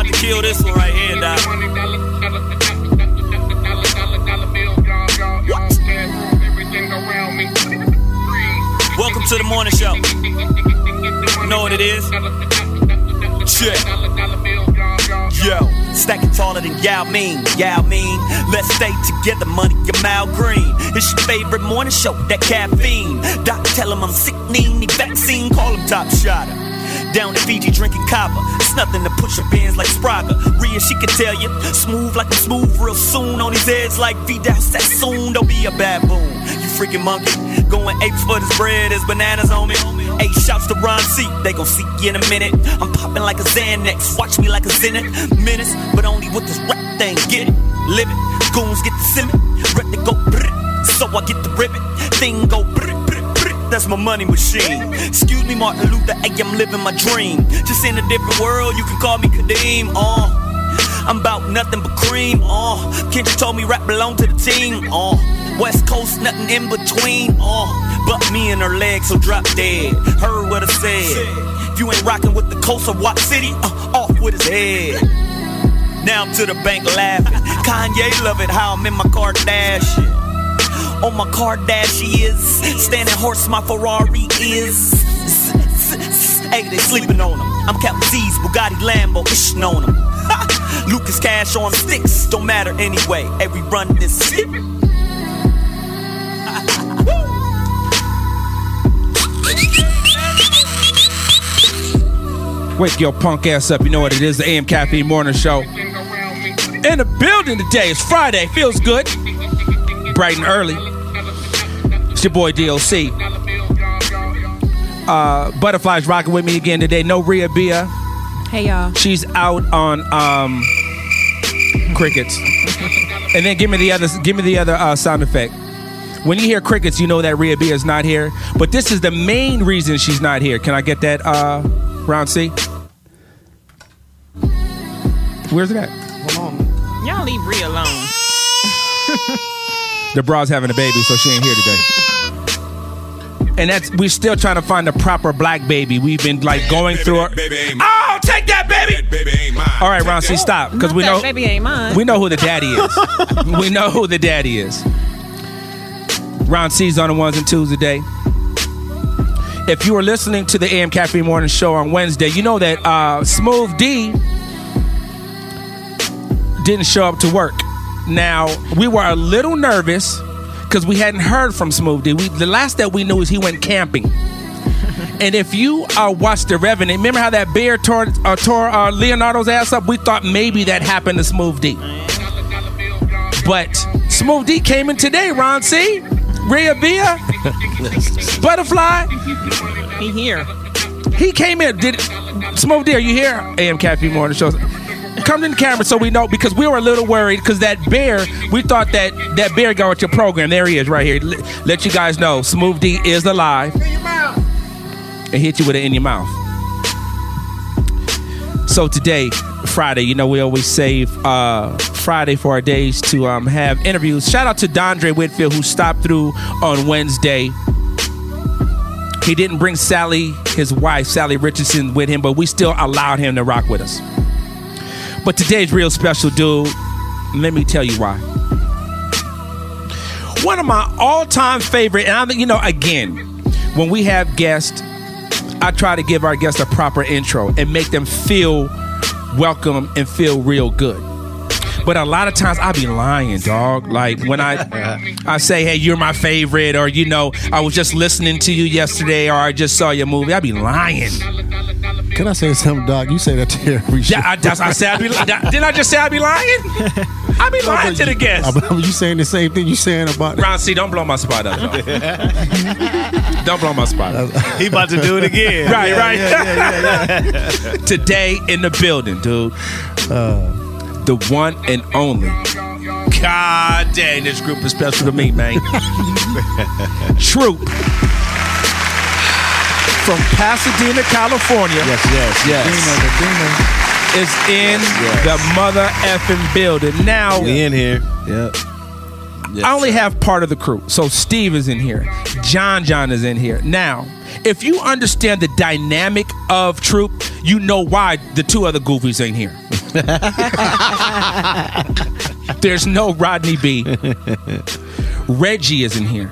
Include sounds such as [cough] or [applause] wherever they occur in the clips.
About to kill this one right here, dog. Welcome to the morning show. You know what it is? Check. Yo, stacking taller than Yao Ming, Yao Ming. Let's stay together, money, your Mal Green. It's your favorite morning show, that caffeine. Doc, tell him I'm sick, need vaccine, call him top shotter. Down in Fiji drinking copper. It's nothing to push your bands like Spragga. Rhea, she can tell you. Smooth like I'm smooth real soon. On his heads like Vidal Sassoon. Don't be a baboon. You freaking monkey. Going apes for this bread. There's bananas on me. Eight shouts to Ron C. They gon' see you in a minute. I'm popping like a Xanax. Watch me like a Zenith. Menace, but only with this rap thing. Get it? Live it. Goons get the simmer. Rep to go brrr. So I get the ribbon. Thing go brrr. That's my money machine. Excuse me, Martin Luther. Hey, I'm living my dream. Just in a different world. You can call me Kadeem. Uh. I'm about nothing but cream. Uh. Kendrick told me rap belong to the team. Uh. West Coast, nothing in between. Uh. But me and her legs, so drop dead. Heard what I said. If you ain't rocking with the coast of Watt City, uh, off with his head. Now I'm to the bank laughing. Kanye love it how I'm in my Kardashian. On my Kardashian is standing horse, my Ferrari is. Hey, they sleeping on him. I'm Captain Z's Bugatti Lambo, ishing on him. Lucas Cash on sticks, don't matter anyway. We run this. Wake your punk ass up. You know what it is. The AM Caffeine Morning Show. In the building today. It's Friday. Feels good. Bright and early. It's your boy DLC. Uh, Butterflies rocking with me again today. No Rhea Bia. Hey y'all. She's out on um, crickets. and then give me the other give me the other uh, sound effect. When you hear crickets, you know that Rhea Bia is not here. But this is the main reason she's not here. Can I get that uh, round C? Where's it at? Y'all leave Rhea alone. [laughs] The bra's having a baby, so she ain't here today. And that's we're still trying to find the proper black baby. We've been like going through it. Oh, take that baby! All right, Ron C, stop, because we That know baby ain't mine. we know who the daddy is. [laughs] we know who the daddy is. Ron C's on the ones and twos today. If you were listening to the AM Caffeine Morning Show on Wednesday, you know that uh, Smooth D didn't show up to work. Now we were a little nervous because we hadn't heard from Smooth D. We, the last that we knew is he went camping. [laughs] and if you uh, watched The Revenant, remember how that bear tore, uh, tore uh, Leonardo's ass up? We thought maybe that happened to Smooth D. But Smooth D came in today, Ron C. Rhea Bia, [laughs] Butterfly. He here. He came in. Did Smooth D? Are you here? AM Caffeine Morning Show. Come in the camera so we know because we were a little worried because that bear. We thought that that bear got with your program. There he is, right here. Let, let you guys know, Smooth D is alive. And hit you with it in your mouth. So today, Friday, you know we always save uh, Friday for our days to um, have interviews. Shout out to Dondre Whitfield who stopped through on Wednesday. He didn't bring Salli, his wife, Salli Richardson, with him, but we still allowed him to rock with us. But today's real special, dude. Let me tell you why. One of my all-time favorite, and I you know, again, when we have guests, I try to give our guests a proper intro and make them feel welcome and feel real good. But a lot of times I be lying, dog. Like when I I say, "Hey, you're my favorite," or you know, I was just listening to you yesterday, or I just saw your movie. I be lying. Can I say something, Doc? You say that to every show. Yeah, I, that's, I said I'd be. li- Didn't I just say I'd be lying? I'd be lying to the guests. Uh, but you saying the same thing you saying about Ron C, don't blow my spot up. dog. don't blow my spot up. He about to do it again. Right, right. [laughs] Today in the building, dude. the one and only. God dang, this group is special to me, man. [laughs] Troop. From Pasadena, California. Yes, yes, yes. The demon is in the mother effing building. Now, We in here. Yep. I only have part of the crew. So Steve is in here. John John is in here. Now, if you understand the dynamic of Troop, you know why the two other goofies ain't here. [laughs] There's no Rodney B. [laughs] Reggie is in here.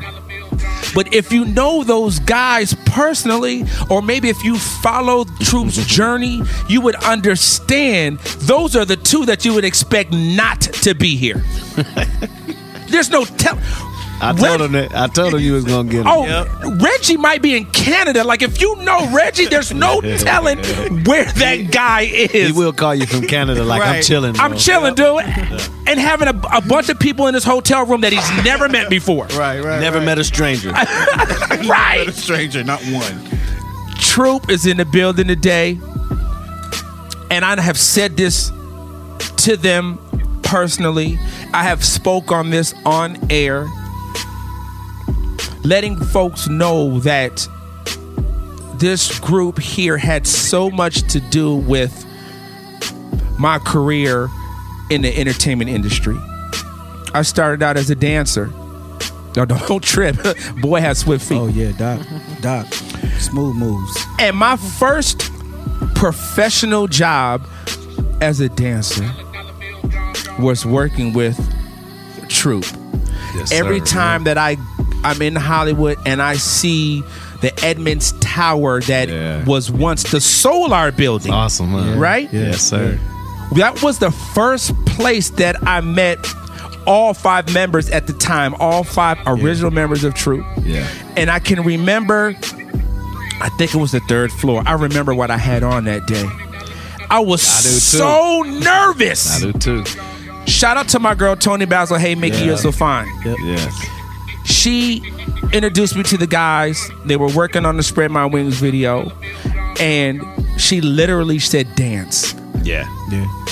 But if you know those guys personally, or maybe if you follow Troop's journey, you would understand those are the two that you would expect not to be here. [laughs] There's no tell. I told him that. I told him you was gonna get him. Oh, Reggie might be in Canada. Like if you know Reggie, there's no telling where that guy is. he will call you from Canada like I'm Right. chilling. I'm bro. chilling, dude, and having a, a bunch of people in his hotel room that he's never met before. [laughs] Right, right. Never met a stranger. [laughs] [laughs] Right. a stranger, not one. Troop is in the building today, and I have said this to them personally. I have spoke on this on air, letting folks know that this group here had so much to do with my career in the entertainment industry. I started out as a dancer. No, don't, [laughs] don't trip. [laughs] Boy has swift feet. Oh yeah, Doc. Doc. Smooth moves. And my first professional job as a dancer was working with Troop. Yes, Every sir. time that I I'm in Hollywood and I see the Edmonds Tower that Yeah. was once the Solar Building, Awesome, huh? right? Yes, sir. That was the first place that I met all five members at the time, all five original members of Troop. Yeah. And I can remember, I think it was the third floor. I remember what I had on that day. I was do too. so nervous. I do too. Shout out to my girl Toni Basil. Hey, Mickey, Yeah. you're so fine. Yes. She introduced me to the guys. They were working on the Spread My Wings video, and she literally said, "Dance." Yeah.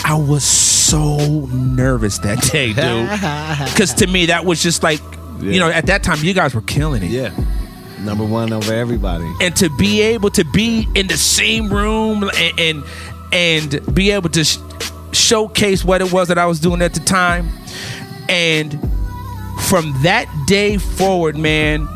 I was so nervous that day, dude. [laughs] Because to me, that was just like, you know, at that time, you guys were killing it. Yeah. Number one over everybody. and to be able to be in the same room and and, and be able to sh- showcase what it was that I was doing at the time, and from that day forward, man,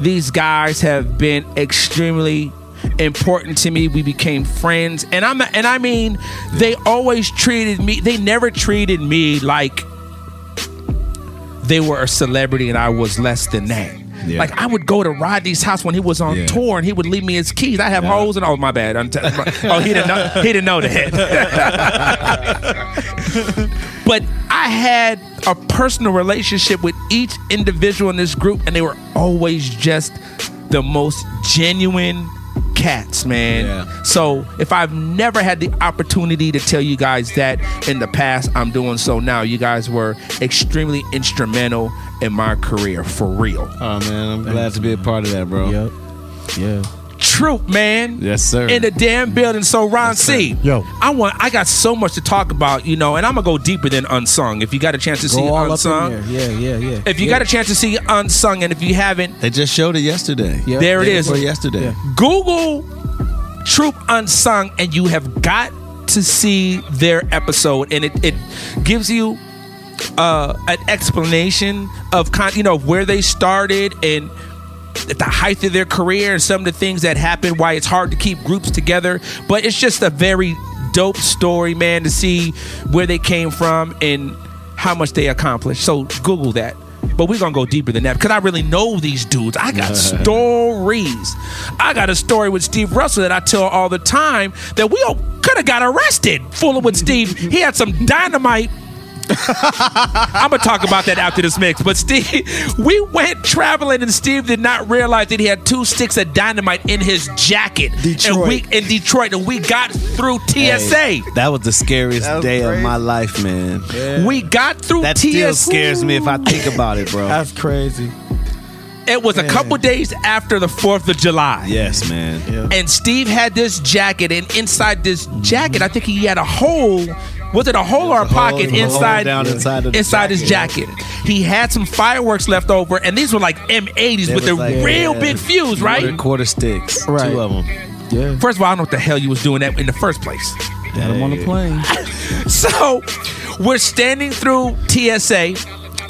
these guys have been extremely important to me. We became friends, and I'm and I mean, they always treated me. They never treated me like they were a celebrity and I was less than that. Yeah. Like I would go to Rodney's house when he was on Yeah. tour and he would leave me his keys. I have holes and oh my bad. I'm t- oh he didn't know he didn't know that. [laughs] but I had a personal relationship with each individual in this group and they were always just the most genuine cats, man. Yeah. So if I've never had the opportunity to tell you guys that in the past, I'm doing so now. You guys were extremely instrumental in my career, for real. Oh man, I'm glad to be a part of that, bro. Yep. Yeah. Troop, man. Yes, sir. In the damn building. So Ron C. Yo. I want I got so much to talk about, you know, and I'm gonna go deeper than unsung. If you got a chance to Go see all unsung. up in there. Yeah, yeah, yeah. If you yeah. got a chance to see unsung, and if you haven't, they just showed it yesterday. Yeah. there it is. Day yesterday. Yeah. Google Troop Unsung, and you have got to see their episode, and it, it gives you uh, an explanation of kind, you know, where they started and at the height of their career and some of the things that happened, why it's hard to keep groups together. But it's just a very dope story, man, to see where they came from and how much they accomplished. So Google that. But we're gonna go deeper than that because I really know these dudes. I got [laughs] stories. I got a story with Steve Russell that I tell all the time that we all could have got arrested fooling with Steve. He had some dynamite [laughs] I'm gonna talk about that after this mix. But Steve, we went traveling, and Steve did not realize that he had two sticks of dynamite in his jacket. And Detroit. we in Detroit, and we got through TSA. Hey, that was the scariest was day of my life, man. We got through That TSA. still scares me if I think about it, bro. [laughs] That's crazy. It was a couple days after the Fourth of July. yes, man. And Steve had this jacket, and inside this jacket, I think he had a hole. Was it a hole or a, a pocket hole inside down inside of the inside his jacket? He had some fireworks left over, and these were like M80s They with a like, real yeah, big fuse, Quarter, right? quarter sticks. Right. Two of them. Yeah. First of all, I don't know what the hell you was doing that in the first place. Got him on the plane. [laughs] So we're standing through TSA,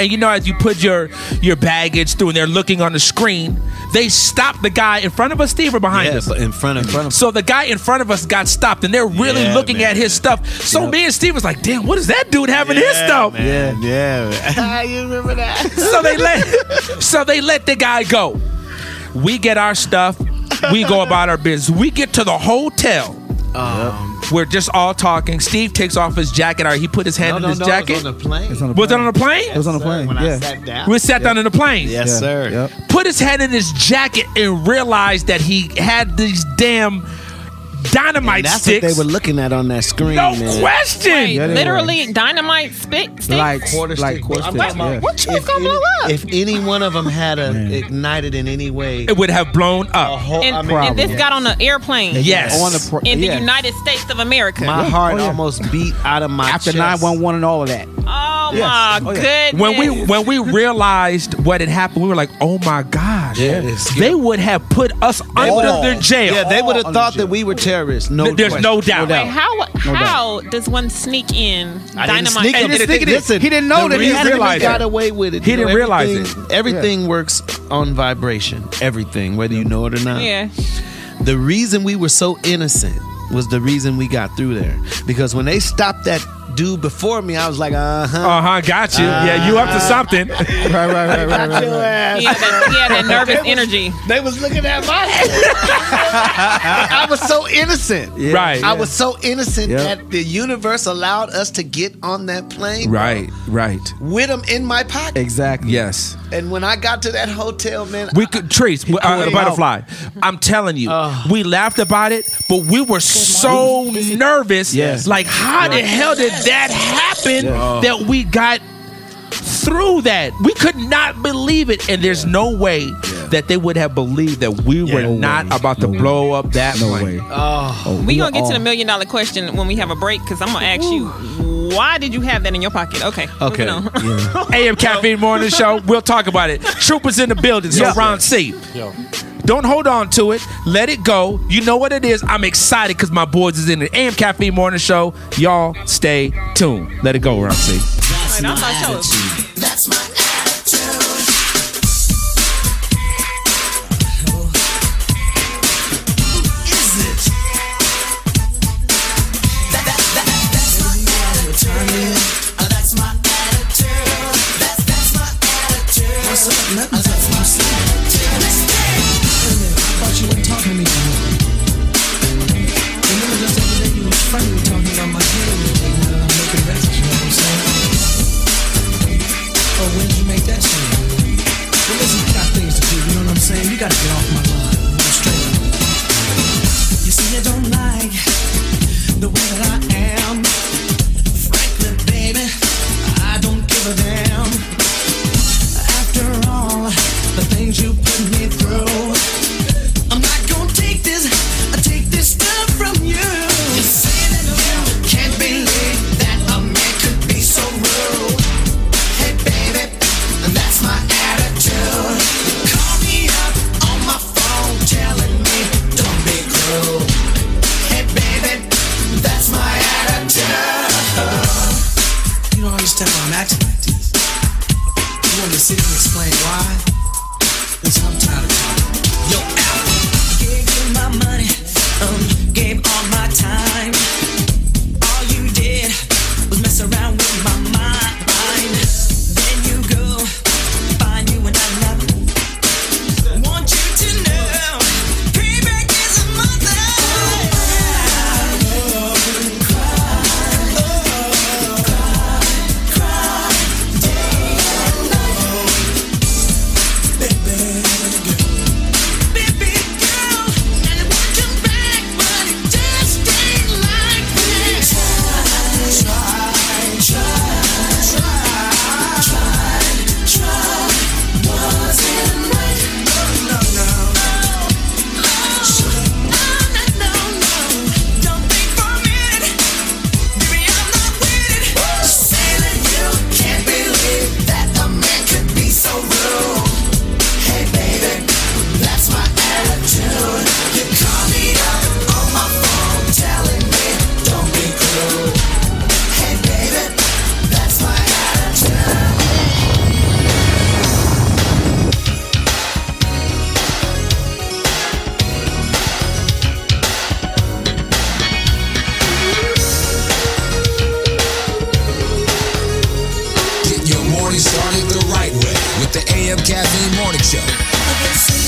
and you know, as you put your your baggage through, and they're looking on the screen, they stopped the guy in front of us, Steve, or behind Yeah, us. but in front of. So the guy in front of us got stopped, and they're really Yeah, looking man. at his stuff. So me and Steve was like, "Damn, what is that dude having his stuff?" Yeah, yeah. [laughs] Ah, you remember that? So they let, so they let the guy go. We get our stuff. We go about our business. We get to the hotel. We're just all talking. Steve takes off his jacket. Or he put his hand No, in no, his no. jacket. It was on the plane. It's on the Was it on the plane? It was on the plane. When yeah. I sat down. We sat down in the plane. Yes, Yeah. sir. Yep. Put his hand in his jacket and realized that he had these damn dynamite And that's sticks. what they were looking at on that screen, no man. question. Wait, Yeah, they literally dynamite stick sticks? Like Quarter like stick. quarter I'm sticks. talking about- Yeah. what you gonna blow up? if any one of them had a ignited in any way, It would have blown a up. whole, and, I mean, and this got on an airplane. Yes. On the pro- In the yeah. United States of America. my heart Oh, yeah. almost beat out of my chest. After 911 and all of that. oh Oh yes. my Oh, yeah. goodness. when we when we realized what had happened, we were like, "Oh my gosh!" Yeah, they would have put us under the jail. Yeah, they would have thought that we were terrorists. No, There's question. no doubt. Wait, how how does one sneak in I dynamite? sneak And it. it- it- Listen, he didn't know that he reason didn't realize we got it. away with it. He you didn't realize everything- Everything works on vibration. Everything, whether you know it or not. Yeah. The reason we were so innocent was the reason we got through there. Because when they stopped that dude before me, I was like, uh huh. Uh huh. Got you. yeah, you up to something? [laughs] Right, right, right, right, right. right. He had that, he had that [laughs] nervous energy. They was looking at my head. I was so innocent. Right. I was so innocent Yeah. that the universe allowed us to get on that plane. bro, Right. Right. With them in my pocket. Exactly. Yes. And when I got to that hotel, man, We could Trace uh, pulled him butterfly. I'm telling you, we laughed about it, but we were so nervous. Yes. Like, how the hell did that happen? That we got through that. We could not believe it, and there's no way that they would have believed that we were no not way. about to No blow up that No plane. way. Uh, oh, We gonna get all- to the million dollar question when we have a break because I'm gonna ask you why did you have that in your pocket? Okay. Okay. moving on. AM Caffeine Morning Show. We'll talk about it. Troopers in the building. So Yeah. Ron C. Don't hold on to it. Let it go. You know what it is. I'm excited because my boys is in the AM Caffeine Morning Show. Y'all stay tuned. Let it go, C. Wait, I thought y'all was- Caffeine Morning Show.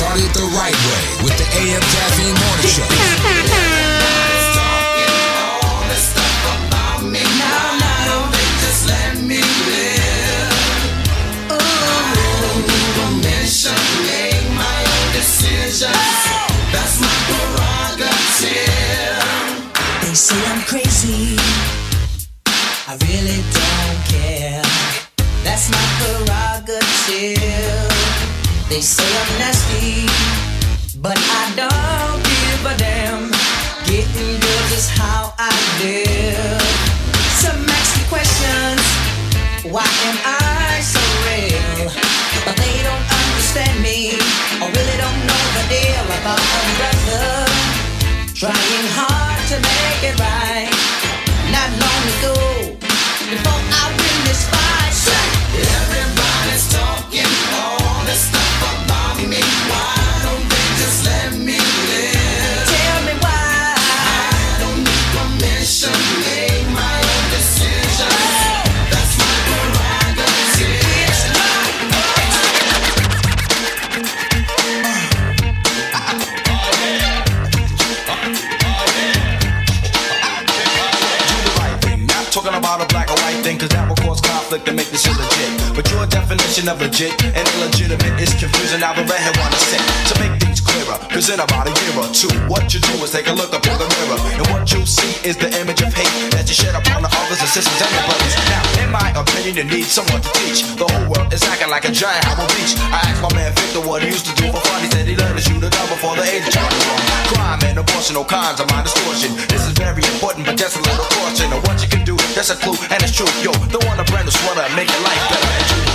Morning started the right way with the AM Caffeine Morning Show. They just let me live. Mission, make my own decisions. That's my Karaga. They say I'm crazy. I really don't care. That's my prerogative. They say I'm nasty, but definition of legit and illegitimate is confusing. Now the redhead wanna say to make things clearer. Cause in about a year or two, what you do is take a look up in the mirror. And what you see is the image of hate that you shed upon the others and sisters and your brothers. Now, in my opinion, you need someone to teach. The whole world is acting like a giant Howard Beach. I asked my man Victor what he used to do for fun. He said he learned to shoot a gun before the age of 21. Crime and abortion, all kinds of my distortion. This is very important, but just a little caution. And what you can do, that's a clue, and it's true. Yo, the one a brand new sweater, make your life better.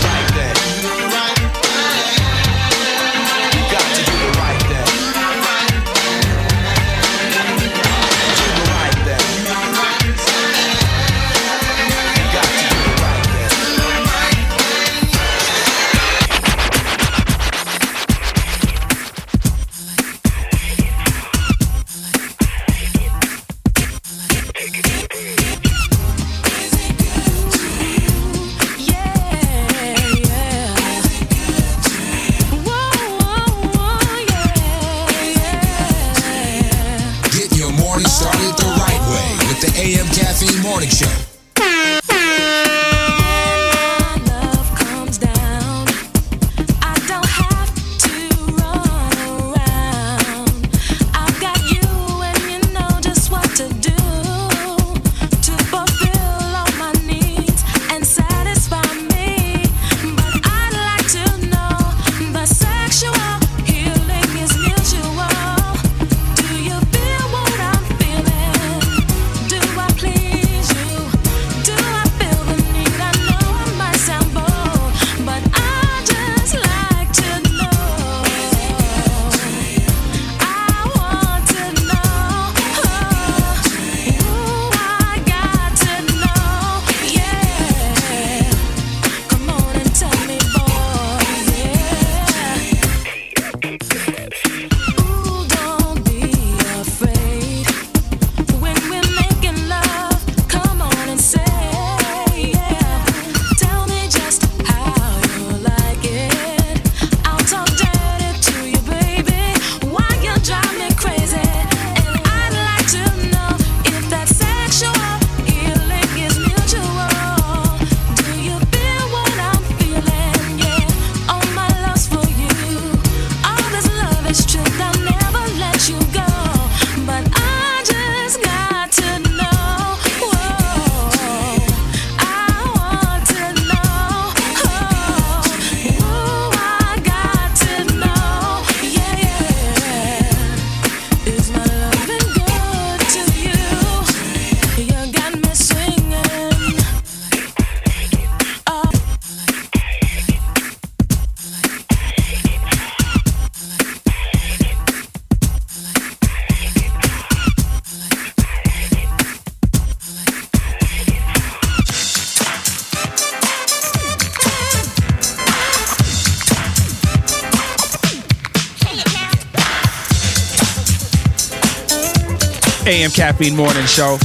AM Caffeine Morning Show.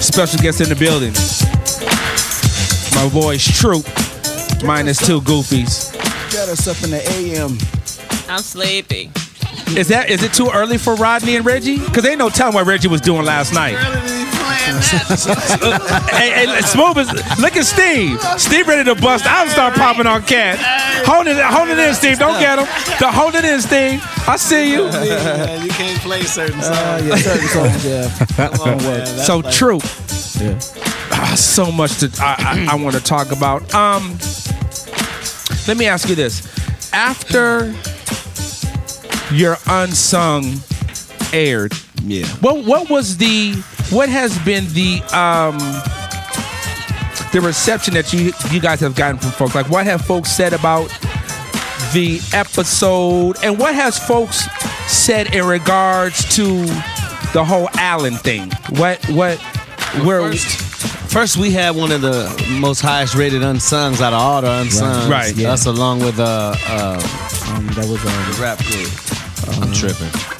Special guest in the building. My boys Troop, minus two goofies. Got us up in the AM. I'm sleepy. Is that is it too early for Rodney and Reggie? Because ain't no telling what Reggie was doing last night. [laughs] hey, hey, smooth as look at Steve. Steve ready to bust out and start popping on cat. Hold it, hold it in, Steve. Don't get him. Don't hold it in, Steve. I see you. you can't play certain songs. Uh, yeah, certain songs, yeah. [laughs] Don't work. So true. Yeah. Ah, so much to I, I, I want to talk about. Um, let me ask you this: After your unsung aired, Yeah. what what was the what has been the um the reception that you you guys have gotten from folks? Like, what have folks said about the episode, and what has folks said in regards to the whole Allen thing? What what where? First, we had one of the most highest rated unsungs out of all the unsungs. Right. Yeah. Us along with uh, uh, Um, that was uh, the rap group. I'm tripping.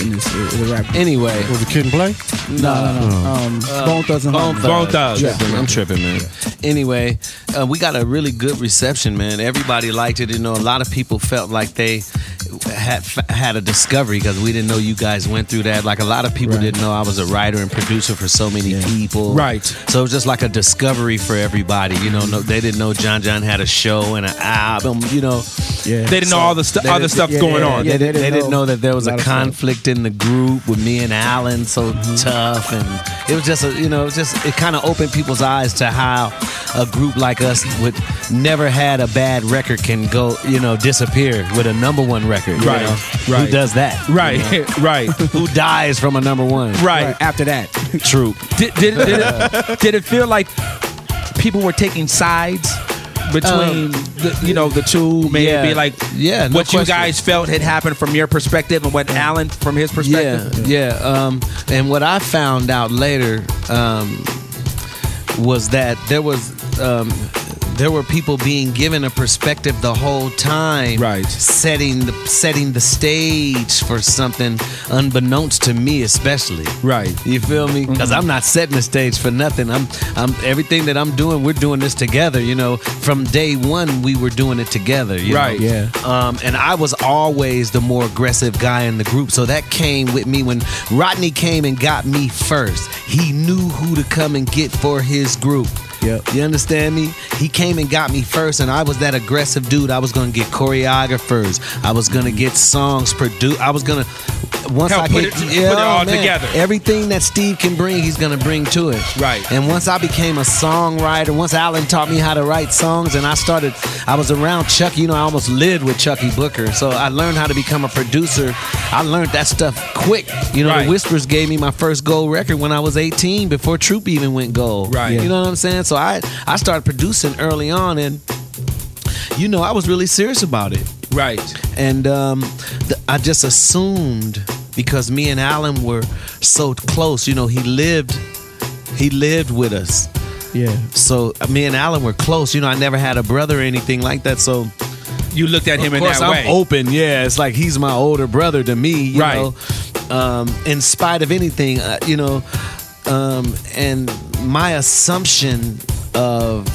Goodness, it, it rap. Anyway, Was the kid and play? No, no, no. Um, Bone Thugs and Bone Harmony. Bone Thugs. Tripping. I'm tripping, man. Anyway, uh, we got a really good reception, man. Everybody liked it. You know, a lot of people felt like they had had a discovery because we didn't know you guys went through that. Like a lot of people Right. didn't know I was a writer and producer for so many people. Right. So it was just like a discovery for everybody. You know, no, they didn't know John John had a show and an album. You know, Yeah. They didn't know all the stu- they other stuff yeah, going yeah, on. yeah. they, didn't, they they didn't didn't know know that there was a a lot of stuff. conflict in the group with me and Allen so tough, and it was just a you know it was just it kind of opened people's eyes to how a group like us would never had a bad record can go you know disappear with a number one record. You Right, know? right. Who does that? Right, [laughs] right, Who dies from a number one? right. After that. [laughs] True. Did, did, did, it, did it feel like people were taking sides between the, you know the two? Maybe Um, yeah. like Yeah, no what you question. guys felt had happened from your perspective and what Allen from his perspective. Yeah, yeah. Um, and what I found out later um, was that there was um, there were people being given a perspective the whole time, Right. Setting the setting the stage for something unbeknownst to me, especially. Right. You feel me? Mm-hmm. Because I'm not setting the stage for nothing. I'm, I'm everything that I'm doing. We're doing this together. You know, from day one, we were doing it together. Right. know? Yeah. Um, and I was always the more aggressive guy in the group. So that came with me when Rodney came and got me first. He knew who to come and get for his group. Yep. You understand me? He came and got me first, and I was that aggressive dude. I was gonna get choreographers. I was gonna get songs produced. I was gonna once Help I put get it- put it all together. Everything that Steve can bring, he's gonna bring to it. Right. And once I became a songwriter, once Allen taught me how to write songs, and I started, I was around Chucky. You know, I almost lived with Chucky Booker, so I learned how to become a producer. I learned that stuff quick. You know, Right. the Whispers gave me my first gold record when I was 18, before Troop even went gold. Right. You know what I'm saying? So I, I started producing early on, and you know, I was really serious about it Right. and um, I just assumed because me and Allen were so close. You know, he lived, he lived with us. Yeah. So uh, me and Allen were close. You know, I never had a brother or anything like that. So You looked at him of in course that I'm way. open. Yeah, it's like he's my older brother to me. You Right. Know? Um, in spite of anything, uh, you know, um, and my assumption of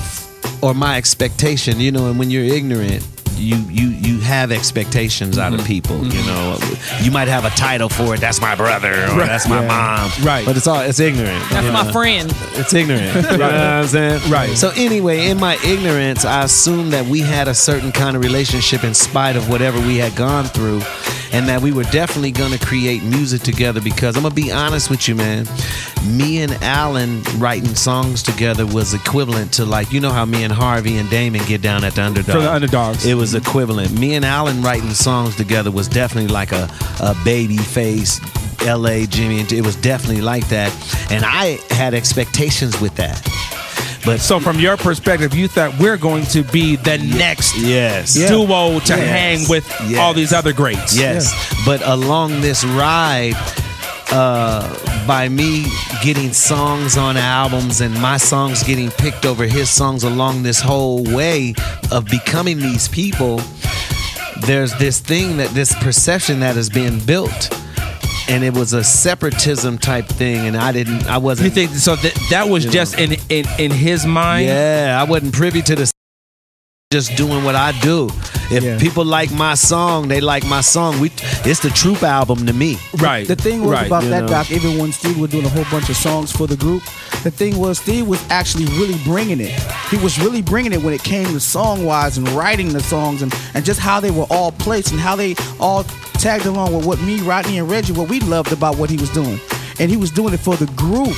or my expectation, you know, and when you're ignorant. You, you you have expectations out Mm-hmm. of people, you know. You might have a title for it. That's my brother, or that's my mom, Right. But it's all it's ignorant. That's you my know? friend. It's ignorant. [laughs] you know what I'm saying? Right. So anyway, in my ignorance, I assumed that we had a certain kind of relationship in spite of whatever we had gone through, and that we were definitely gonna create music together. Because I'm gonna be honest with you, man. Me and Allen writing songs together was equivalent to like you know how me and Harvey and Damon get down at the underdog. For the underdogs. It was equivalent. Me and Allen writing songs together was definitely like a, a Babyface LA Jimmy. and It was definitely like that. And I had expectations with that. But So from your perspective, you thought we're going to be the next yes. duo to Yes. hang with Yes. all these other greats. Yes. But along this ride, uh, by me getting songs on albums and my songs getting picked over his songs along this whole way of becoming these people, there's this thing that this perception that is being built and it was a separatism type thing, and I didn't, I wasn't. You think so? That that was just know. in in in his mind. Yeah, I wasn't privy to the just doing what I do. If Yeah. people like my song, they like my song. We it's the Troop album to me. Right. The thing was right. about you that know. doc, even when Steve was doing a whole bunch of songs for the group, the thing was Steve was actually really bringing it. He was really bringing it when it came to song wise and writing the songs and, and just how they were all placed and how they all tagged along with what me, Rodney, and Reggie, what we loved about what he was doing. And he was doing it for the group.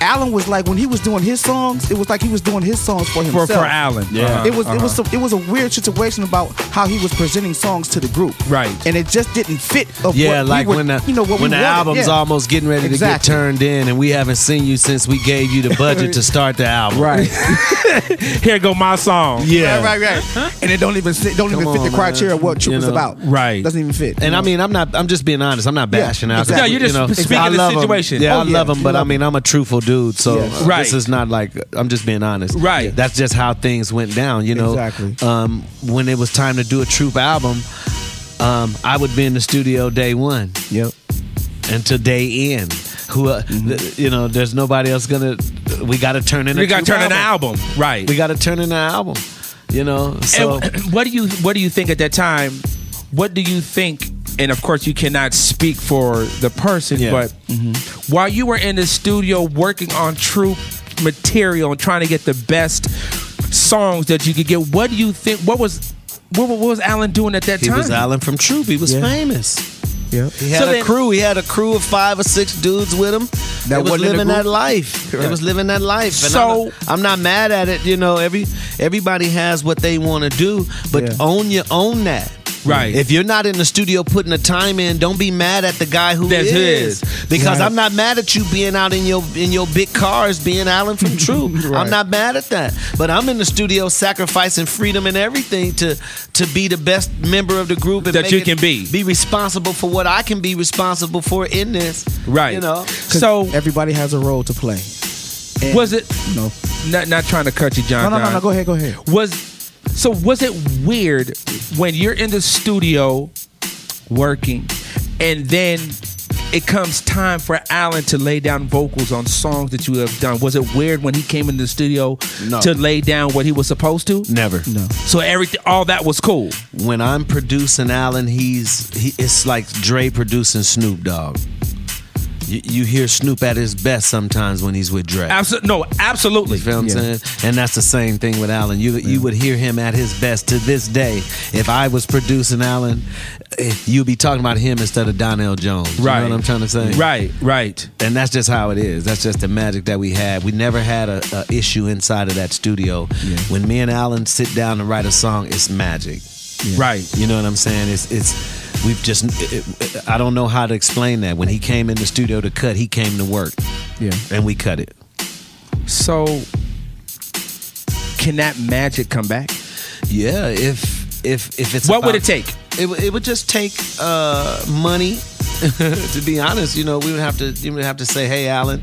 Allen was like when he was doing his songs, it was like he was doing his songs for for himself. for Allen. Yeah. It was it Uh-huh. was some, it was a weird situation about how he was presenting songs to the group, Right. And it just didn't fit. Of Yeah, what like we were, when the you know what when the wanted. album's yeah. almost getting ready to get turned in, and we haven't seen you since we gave you the budget to start the album. right, [laughs] Here go my song. Yeah. right, right, right. And it don't even sit- don't Come even fit on, the criteria man. of what Troop You was know. about. Right. doesn't even fit. And I mean, I'm not. I'm just being honest. I'm not Yeah, bashing out. exactly. No, you're just you know, speaking I the love 'em. situation. Yeah, Oh, I love them, you but I mean, I'm a truthful dude. So Yes. Right. this is not like I'm just being honest. Right. That's just how things went down. You know. Exactly. Um, when it was time to do a Troop album, um, I would be in the studio day one yep. until day end. Who, uh, Mm-hmm. th- you know, there's nobody else gonna. We got to turn in. We a got to Troop turn an album. Right. We got to turn in an album. You know. So. And [clears throat] what do you what do you think at that time? What do you think? And of course, you cannot speak for the person, Yeah. but mm-hmm. while you were in the studio working on true material and trying to get the best songs that you could get, what do you think? What was what, what was Allen doing at that He time? He was Allen from Troop. He was Yeah. famous. Yep. He had So a then- crew. He had a crew of five or six dudes with him. That was wasn't in the living that life. It was living that life. And So- I'm, I'm not mad at it. You know, every everybody has what they want to do, but Yeah. own your own that. Right. If you're not in the studio putting the time in, don't be mad at the guy who That's who is. is. Because Right. I'm not mad at you being out in your in your big cars being Allen from [laughs] True. Right. I'm not mad at that. But I'm in the studio sacrificing freedom and everything to to be the best member of the group and That make you it- can be. Be responsible for what I can be responsible for in this. right. You know. So everybody has a role to play. And, was it? no? Not not trying to cut you, John. no, no, no, no. Go ahead, go ahead. was so was it weird when you're in the studio working and then it comes time for Allen to lay down vocals on songs that you have done. Was it weird when he came in the studio No. to lay down what he was supposed to? Never. No. So everything all that was cool. When I'm producing Allen, he's he, it's like Dre producing Snoop Dogg. You, you hear Snoop at his best sometimes when he's with Dre. Absolutely no, absolutely. You feel what I'm Yeah. saying? And that's the same thing with Allen. You you would hear him at his best to this day. If I was producing Allen, eh, you'd be talking about him instead of Donell Jones. You Right. know what I'm trying to say? Right, right. And that's just how it is. That's just the magic that we had. We never had a, a issue inside of that studio. When me and Allen sit down to write a song, it's magic. Right. You know what I'm saying? It's it's we've just it, it- I don't know how to explain that. When he came in the studio to cut, he came to work Yeah. and we cut it. So can that magic come back? Yeah, if if if it's What would it take? It, would- it would just take uh, money. [laughs] to be honest, you know, we would have to you would have to say, "Hey, Allen,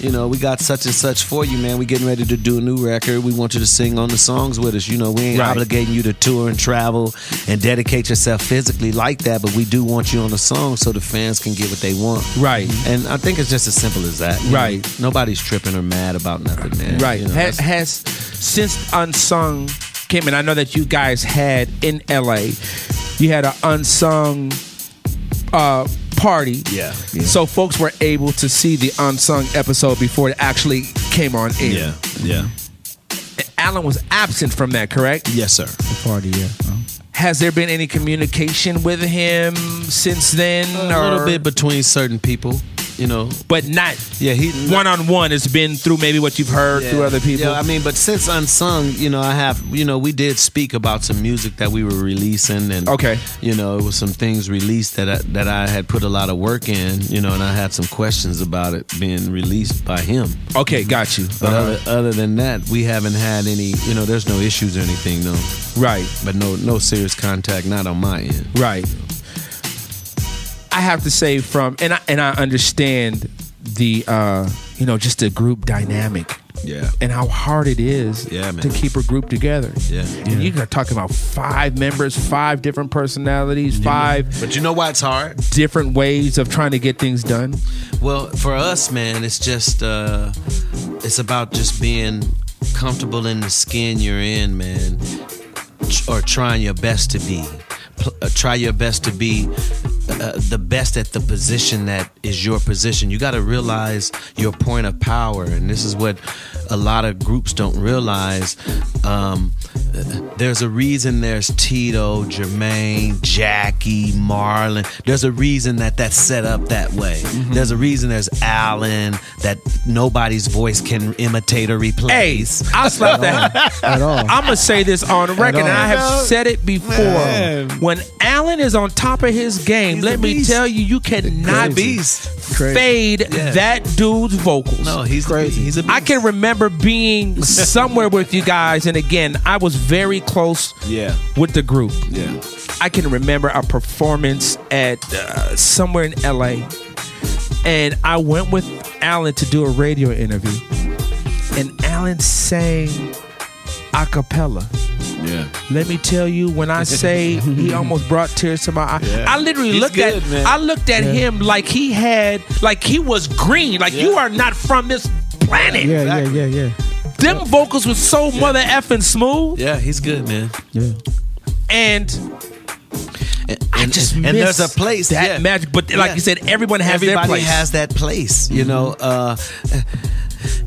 you know, we got such and such for you, man. We getting ready to do a new record. We want you to sing on the songs with us. You know, we ain't Right. obligating you to tour and travel and dedicate yourself physically like that, but we do want you on the song so the fans can get what they want. Right. And I think it's just as simple as that. you know. Right. Nobody's tripping or mad about nothing, man. Right. You know, has, has since Unsung came in, I know that you guys had in LA, you had an unsung uh, party. Yeah. So folks were able to see the unsung episode before it actually came on air. Yeah. Yeah. Allen was absent from that, correct? Yes, sir. The party, yeah. Uh-huh. Has there been any communication with him since then? A little bit between certain people, you know. but not Yeah, he one on one. It's been through maybe what you've heard through other people. Yeah, I mean, but since Unsung, you know, I have, you know, we did speak about some music that we were releasing, and Okay. you know, it was some things released that I, that I had put a lot of work in, you know, and I had some questions about it being released by him. okay, got you. But Uh-huh. other, other than that, we haven't had any, you know, there's no issues or anything, no. right. But no, no serious contact, not on my end. Right. I have to say from and I and I understand the uh you know just the group dynamic Yeah. and how hard it is Yeah, man. to keep a group together. Yeah. And you're talking about five members, five different personalities, five But you know why it's hard? different ways of trying to get things done. Well, for us, man, it's just uh it's about just being comfortable in the skin you're in, man, or trying your best to be. Uh, try your best to be uh, the best at the position that is your position. You got to realize your point of power, and this is what a lot of groups don't realize. Um, there's a reason there's Tito, Jermaine, Jackie, Marlon. There's a reason that that's set up that way. Mm-hmm. There's a reason there's Allen that nobody's voice can imitate or Hey, replace. I slap that. At all. I'm gonna say this on record, and I have said it before. Man. When Allen is on top of his game, He's let me beast. tell you, you cannot beast. Fade Yeah. that dude's vocals. No, he's crazy. He's a I can remember being [laughs] somewhere with you guys, and again, I was very close Yeah. with the group. Yeah. I can remember a performance at uh, somewhere in LA, and I went with Allen to do a radio interview, and Allen sang a cappella. Yeah. Let me tell you, when I say [laughs] he almost brought tears to my eye, Yeah. I literally He's looked good, at man. I looked at him like he had like he was green, like you are not from this planet. Yeah, Exactly. yeah, yeah, yeah. Them vocals was so mother effing smooth, Yeah, he's good, man. Yeah. and And, I just and miss there's a place that yeah. magic. But like Yeah. you said, everyone has Everybody their place. has that place, you know. Uh,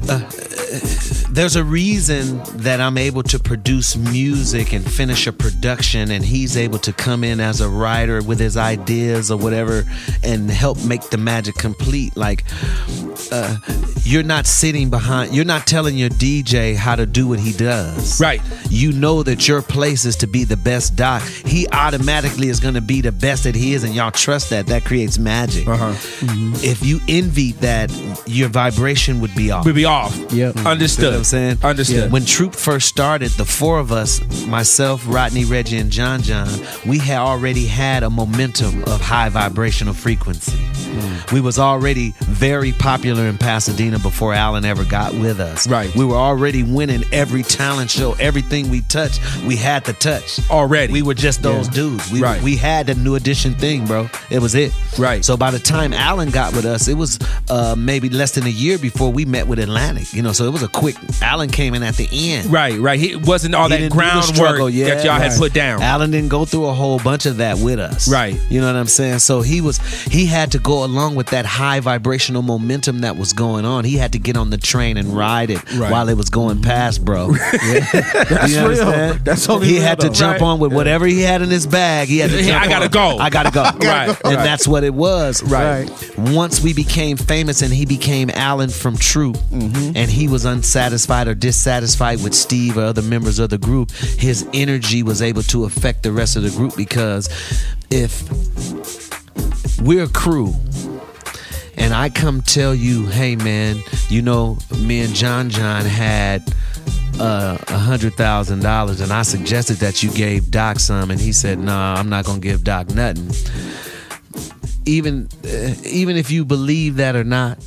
uh, there's a reason that I'm able to produce music and finish a production, and he's able to come in as a writer with his ideas or whatever and help make the magic complete. Like, uh, you're not sitting behind, you're not telling your DJ how to do what he does. Right. You know that your place is to be the best doc. He automatically is going to be the best that he is, and y'all trust that. That creates magic. Uh-huh. If you envied that, your vibration would be off. We'd be off. Yep. You know Understood. what I'm saying? Understood. When Troop first started, the four of us, myself, Rodney, Reggie, and John John, we had already had a momentum of high vibrational frequency. We was already very popular in Pasadena before Allen ever got with us. Right. We were already winning every talent show. Everything we touched, we had to touch. Already. We were just those dudes. We, Right. we had the new edition thing, bro. It was it. Right. So by the time Allen got with us, it was uh, maybe less than a year before we met with Atlantic. You know, so it was a quick. Allen came in at the end. Right, right. He wasn't all He that didn't do the groundwork struggle. Yeah, that y'all had right. put down. Allen didn't go through a whole bunch of that with us. Right. You know what I'm saying? So he was he had to go along with that high vibrational momentum that was going on. He had to get on the train and ride it Right. while it was going past, bro. [laughs] That's You real. That's only he real, had to though. jump Right. on with whatever he had in his bag. He had to jump I gotta on. go. I gotta go. [laughs] Right, And right. that's what it was. Right. Once we became famous and he became Allen from Troop Mm-hmm. and he was unsatisfied or dissatisfied with Steve or other members of the group, his energy was able to affect the rest of the group because if we're a crew and I come tell you, hey man, you know, me and John John had uh, a hundred thousand dollars, and I suggested that you gave Doc some, and he said, "No, I'm not gonna give Doc nothing." Even, uh, even if you believe that or not,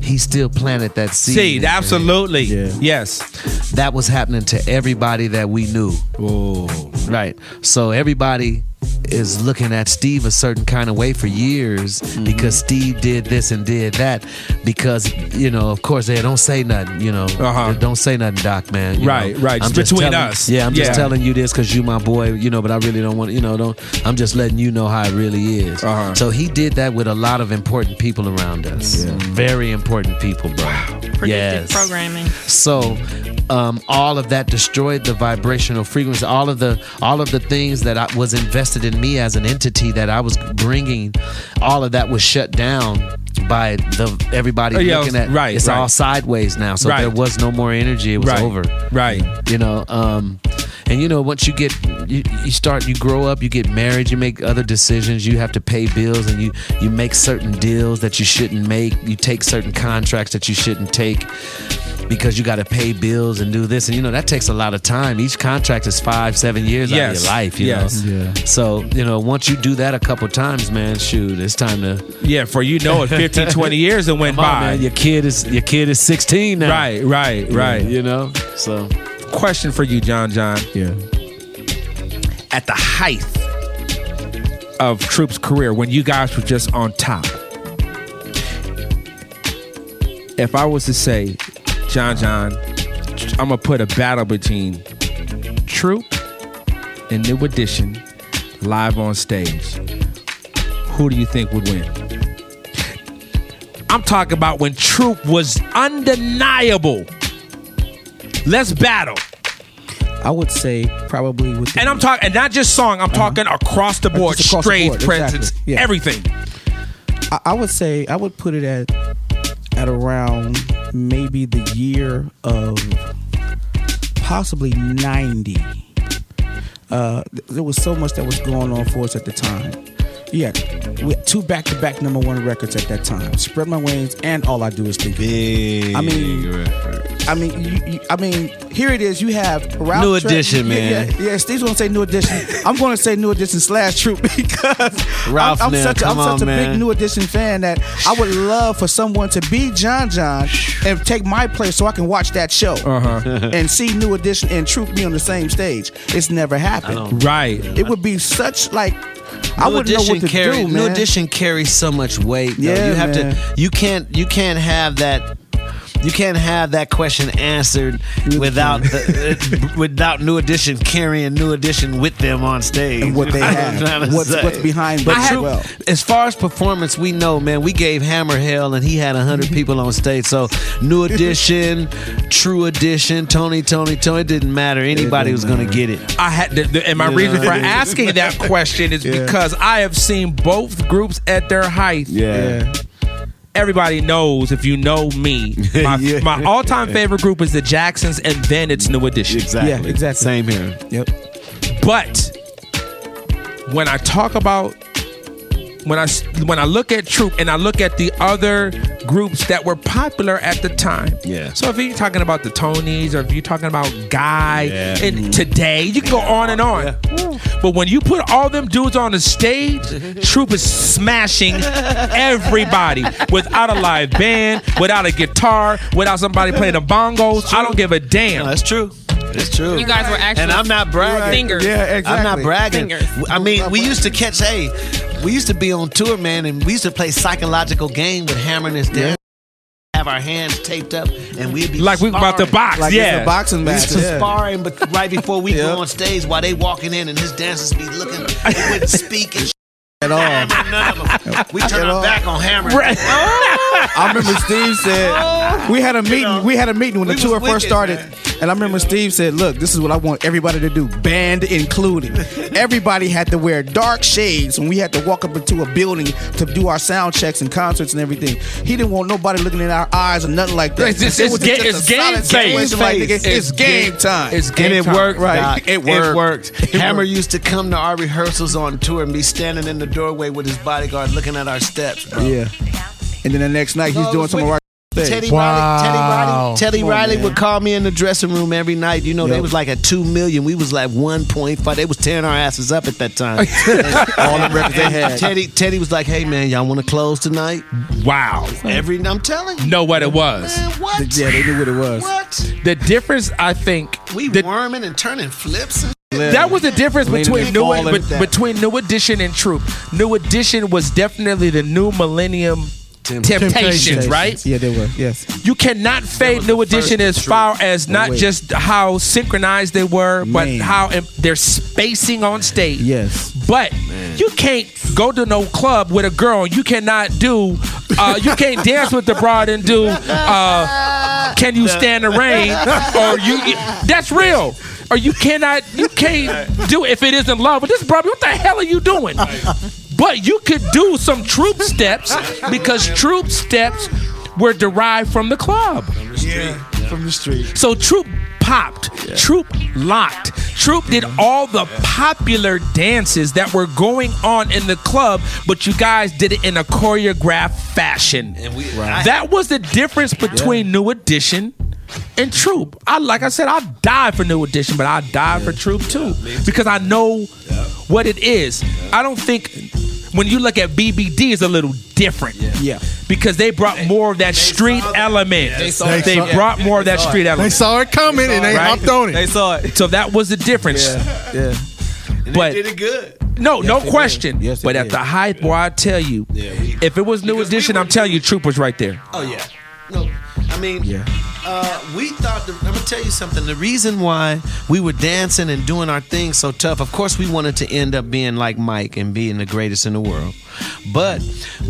he still planted that seed. Seed, absolutely. Yeah. Yes. That was happening to everybody that we knew. Oh. Right. So everybody is looking at Steve a certain kind of way for years Mm-hmm. because Steve did this and did that. Because you know, of course, they don't say nothing. You know, Uh-huh. don't say nothing, Doc, man. you Right, know. right. Just between telling- us. Yeah, I'm just Yeah. telling you this because you my boy. You know, but I really don't want. You know, don't. I'm just letting you know how it really is. Uh-huh. So he did that with a lot of important people around us. Very important people, bro. Predictive yes. programming. So um, all of that destroyed the vibrational frequency. All of the all of the things that I, was invested in me as an entity that I was bringing, all of that was shut down by the everybody Oh, yeah, looking at. right, it's right. all sideways now. So Right. there was no more energy. It was Right. over. Right. You know. Um, and you know, once you get, you, you start, you grow up, you get married, you make other decisions. You have to pay bills, and you you make certain deals that you shouldn't make. You take certain contracts that you shouldn't take because you got to pay bills and do this, and you know that takes a lot of time. Each contract is five, seven years out of your life. You Yes. know, Yeah. so you know once you do that a couple times, man, shoot, it's time to Yeah, for you know it, 15, [laughs] 20 years that went come on, by. man. Your kid is your kid is 16 now. Right, right, right. You know, so Question for you, John John. Yeah. At the height of Troop's career, when you guys were just on top, if I was to say, John John, I'm gonna put a battle between Troop and New Edition live on stage. Who do you think would win? I'm talking about when Troop was undeniable. Let's battle. I would say probably with And I'm talking, and not just song. I'm talking across the board, Uh-huh. The board, presence, exactly. Yeah. everything. I, I would say I would put it at at around maybe the year of possibly 90. Uh, there was so much that was going on for us at the time. Yeah, we had two back-to-back number one records at that time. Spread My Wings and All I Do Is Think. big. I mean, I mean, you, you, I mean, here it is. You have Ralph New Tre- Edition, yeah, man. Yeah, yeah, Steve's gonna say New Edition. [laughs] I'm gonna say New Edition slash Troop [laughs] because Ralph I'm, I'm now, such a, I'm come such a man. big New Edition fan that I would love for someone to be John John and take my place so I can watch that show Uh-huh. and see New Edition and Troop be on the same stage. It's never happened. Right. It would be such like I wouldn't know what to carry, do, New edition carries so much weight. though. Yeah, you have man. to. You can't. You can't have that. You can't have that question answered without the, uh, [laughs] without New Edition carrying New Edition with them on stage. And what they [laughs] That's have. I'm trying to What's- what's behind But it as well. as far as performance, we know, man. We gave Hammer hell, and he had hundred [laughs] people on stage. So New Edition, True Edition, Tony, Tony, Tony. It didn't matter. Anybody was going to get it. I had to, the, and my Yeah. reason for asking that question is Yeah. because I have seen both groups at their height. Yeah. Everybody knows if you know me, [laughs] my, Yeah. my all-time favorite group is the Jacksons, and then it's New Edition. Exactly. Yeah, exactly. Same here. Yep. But when I talk about when I when I look at Troop and I look at the other groups that were popular at the time. Yeah. So if you're talking about the Tonys or if you're talking about Guy Yeah. and today, you can go on and on. But when you put all them dudes on the stage, [laughs] Troop is smashing everybody without a live band, without a guitar, without somebody playing the bongos. I don't give a damn. No, that's true. It's true. You guys were actually and I'm not bragging. Fingers. Yeah, exactly. I'm not bragging. Fingers. I mean, we used to catch. Hey, we used to be on tour, man, and we used to play psychological game with Hammer and his dad. Have our hands taped up, and we'd be Like we about to box, Like yeah. it's a boxing We match. used to yeah. sparring, but right before we Yeah. go [laughs] on stage, while they walking in, and his dancers be looking, they wouldn't speak and At all. [laughs] none of them. We turn At our back on Hammer. I remember Steve said oh. we had a meeting. We had a meeting when the We tour was first started, man. and I remember Steve said, "Look, this is what I want everybody to do, band included. [laughs] Everybody had to wear dark shades when we had to walk up into a building to do our sound checks and concerts and everything. He didn't want nobody looking in our eyes or nothing like that. It's just- It it's was ga- a it's game solid face. like, It's, It's game game- time. it's And it time. worked, Right. Doc. It worked. worked. Hammer worked. used to come to our rehearsals on tour and be standing in the doorway with his bodyguard looking at our steps, bro. yeah. And then the next night he's doing some of our. Teddy Wow. Riley, Teddy Riley, Teddy Come on, Riley man. would call me in the dressing room every night. You know, they was like at two million. We was like one point five. They was tearing our asses up at that time. [laughs] All the records they had. Teddy, Teddy was like, "Hey man, y'all want to close tonight?" Wow. Every, I'm telling you, Know what it was. man, what? Yeah, they knew what it was. What? The difference, I think, We the- worming and turning flips. And that was the difference Leaning between new be- between New Edition and Troop. New Edition was definitely the new Millennium Temptations, Temptations. right? Yeah, they were. Yes. You cannot fade New Edition as far as not wait. just how synchronized they were, but Man. how im- their spacing on stage. Yes. But you can't go to no club with a girl. You cannot do. Uh, you can't [laughs] dance with the broad and do. Uh, can you stand the rain? [laughs] Or you? That's real. Or you cannot. You can't do it if it isn't love. But this brother, what the hell are you doing? But you could do some troop steps because troop steps were derived from the club. From the street. from the street. So Troop popped, Troop locked, Troop did all the popular dances that were going on in the club, but you guys did it in a choreographed fashion. we, That was the difference between New Edition and Troop. I like I said, I die for New Edition, but I die for Troop too because I know what it is. I don't think when you look at BBD, it's a little different. Yeah. because they brought more of that street element. They They, it. They saw brought more of that street it. element. They saw it coming and they Right? on it. They saw it. So that was the difference. Yeah. But Did it good. no, no question. did. Yes, they but at did. the height, boy, I tell you, Yeah, we- if it was New Because we Edition, I'm telling you, Troop was right there. Oh yeah. No, I mean, Yeah. Uh, we thought. The, I'm gonna tell you something. The reason why we were dancing and doing our thing so tough, of course, we wanted to end up being like Mike and being the greatest in the world. But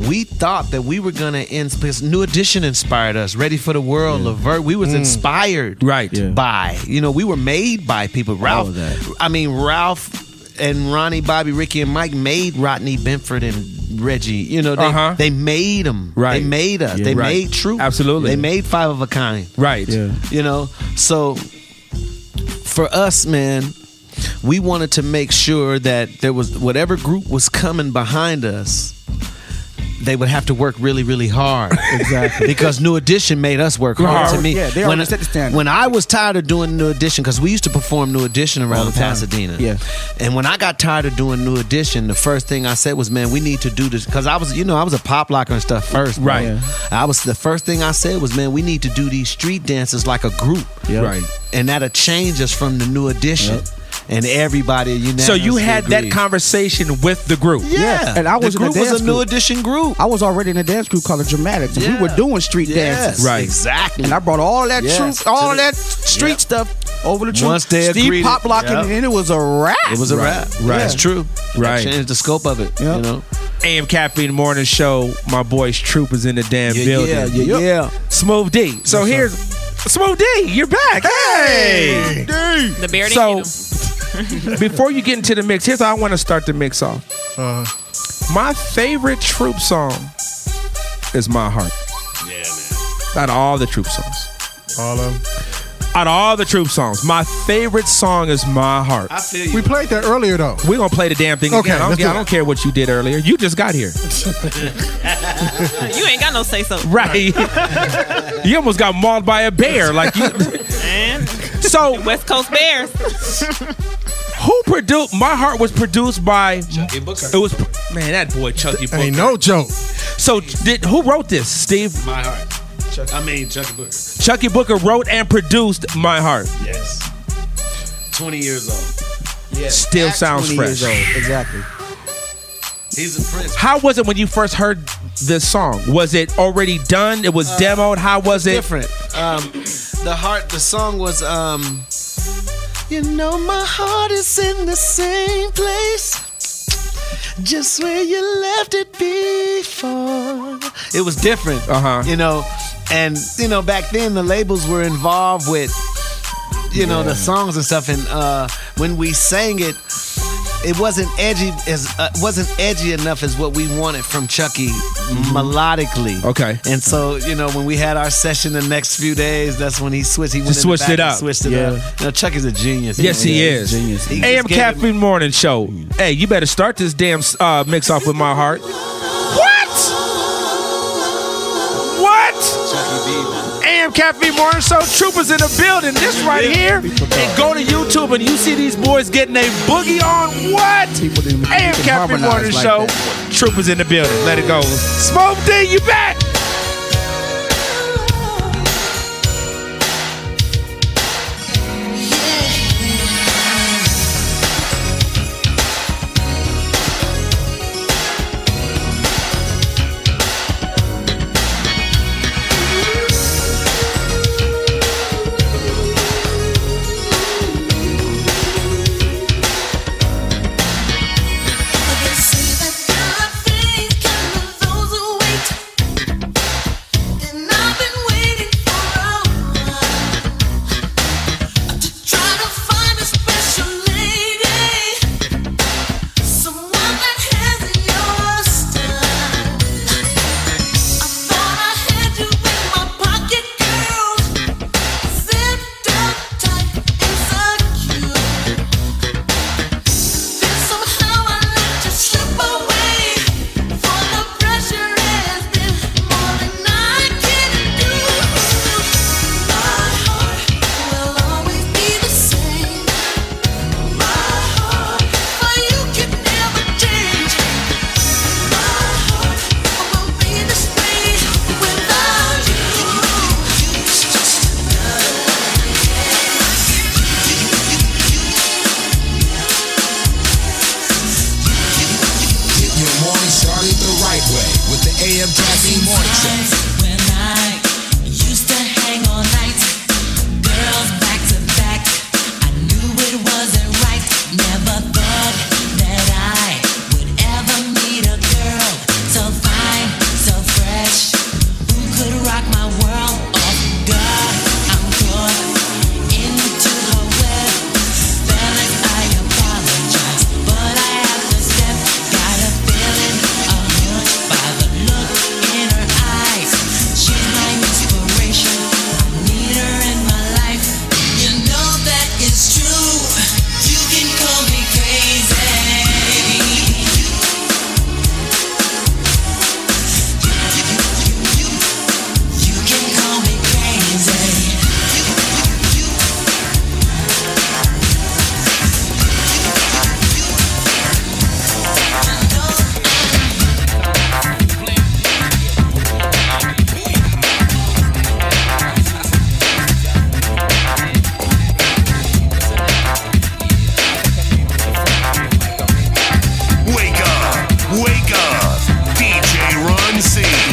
we thought that we were gonna end because New Edition inspired us. Ready for the World, Levert. We was inspired, Right. Yeah. by you know we were made by people. Ralph. that. I mean Ralph. And Ronnie, Bobby, Ricky, and Mike made Rodney Benford and Reggie. You know, they, Uh-huh. they made them. Right. They made us. they Right. made True. Absolutely. They made Five of a Kind. Right. Yeah. You know, so for us, man, we wanted to make sure that there was whatever group was coming behind us. They would have to work really, really hard. [laughs] Exactly. because New Edition made us work hard. To me, Yeah, they when, set the standard. when I was tired of doing New Edition, because we used to perform New Edition around All. Pasadena. Yeah. And when I got tired of doing New Edition, the first thing I said was, "Man, we need to do this." Because I was, you know, I was a pop locker and stuff first. Right. Yeah. I was the first thing I said was, "Man, we need to do these street dances like a group." Yep. Right. and that'll change us from the new edition. And everybody, you know. So you had that conversation with the group. Yeah, Yeah, and I was the in a group was a new group. edition group. I was already in a dance group called the Dramatics, and we were doing street Yes, dances. Right. exactly. And I brought all that Yes, truth, all the- that street Yep. stuff over the truth. Once they Steve agreed pop locking, Yep. and it was a wrap. It was a rap. Right. That's true. Right. That changed the scope of it. Yep. You know. AM Caffeine Morning Show. My boy's Troop is in the damn building. yeah, yeah, yeah. Smooth D. So here's Smooth D. You're back. Hey. The bear didn't So get him. [laughs] before you get into the mix, here's how I want to start the mix off. Uh, My favorite Troop song is My Heart. Yeah, man. Out of all the Troop songs. all of them. Out of all the Troop songs, my favorite song is My Heart. I feel you. We played that earlier though. We're gonna play the damn thing Okay, again. I don't, let's I do don't care what you did earlier. You just got here. [laughs] You ain't got no say so. Right. [laughs] you almost got mauled by a bear. Like you And So West Coast Bears. [laughs] who produced my heart was produced by Chuckii Booker. it was man, that boy Chuckii Booker. Ain't no joke. So did who wrote this? Steve My heart. Chuck, I mean, Chuckii Booker. Chuckii Booker wrote and produced My Heart. Yes. 20 years old. Still sounds 20 fresh. years old. Exactly. He's a prince. How was it when you first heard this song? Was it already done? It was demoed. How was it? different. Um, the heart, the song was, um, you know, my heart is in the same place. Just where you left it before. It was different. Uh-huh. You know, and, you know, back then the labels were involved with, you know, the songs and stuff. And uh, when we sang it, it wasn't edgy as uh, wasn't edgy enough as what we wanted from Chuckii melodically. Okay. And so, you know, when we had our session the next few days, that's when he switched. He went switched it up. Switched it Yeah. up. You know, Chuckii's a genius. Yes, he Yeah, is. genius. He AM Caffeine Morning Show. Hey, you better start this damn uh, mix off with my heart. AM Caffeine Morning Show. Troopers in the building. This right here. And go to YouTube and you see these boys getting a boogie on. What? People didn't even AM Caffeine Morning like Show. that. Troopers in the building. Let it go. Smooth D, you back? DJ Run C.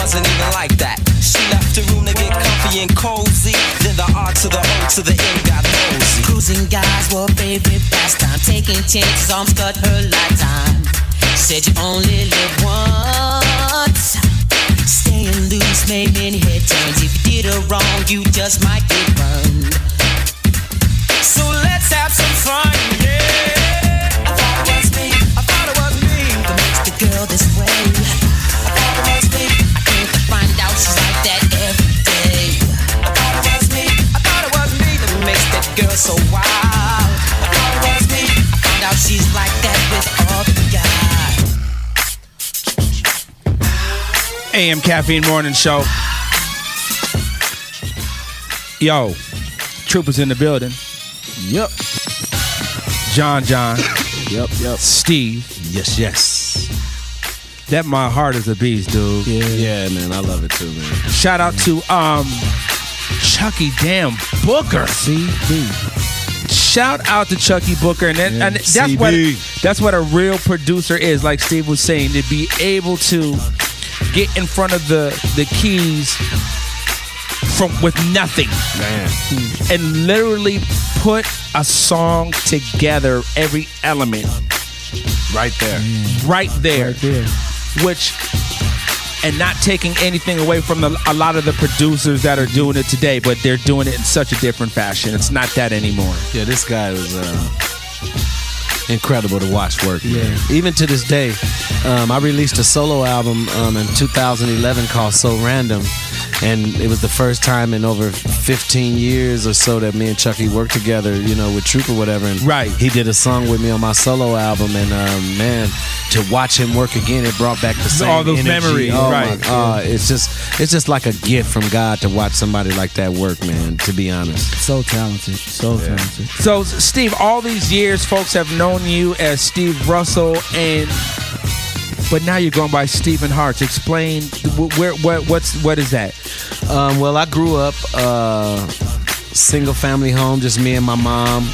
wasn't even like that. She left the room to get comfy and cozy. Then the R to the O to the N got nosy. Cruising guys were favorite pastime. Taking chances, arms cut her lifetime. Said you only live once. Staying loose made many head turns. If you did her wrong, you just might get burned. So let's have some fun, so wild. I thought it was me. I found out she's like that with all the guys. AM Caffeine Morning Show. Yo, Troopers in the building. Yep. John John. [laughs] Yep. Yep. Steve. Yes, yes. That my heart is a beast, dude. Yeah. Yeah, man, I love it too, man. Shout out to um Chuckii Damn Booker. CB. Shout out to Chuckii Booker, and, that, Yeah, and that's what that's what a real producer is. Like Steve was saying, to be able to get in front of the the keys from with nothing Man. and literally put a song together, every element Right there. right there, Right there. which and not taking anything away from the, a lot of the producers that are doing it today, but they're doing it in such a different fashion. It's not that anymore. Yeah, this guy was uh, incredible to watch work. man. Yeah. Even to this day, um, I released a solo album um, in 2011 called So Random. And it was the first time in over 15 years or so that me and Chuckii worked together, you know, with Troop or whatever. And Right. he did a song with me on my solo album. And um, man, to watch him work again, it brought back the same All those energy. memories, Oh, right. my God. it's just it's just like a gift from God to watch somebody like that work, man. To be honest. So talented. So talented. So, Steve, all these years, folks have known you as Steve Russell, and but now you're going by Stephen Hart. Explain wh- where, what, what's, what is that? Um, well, I grew up uh, single family home, just me and my mom.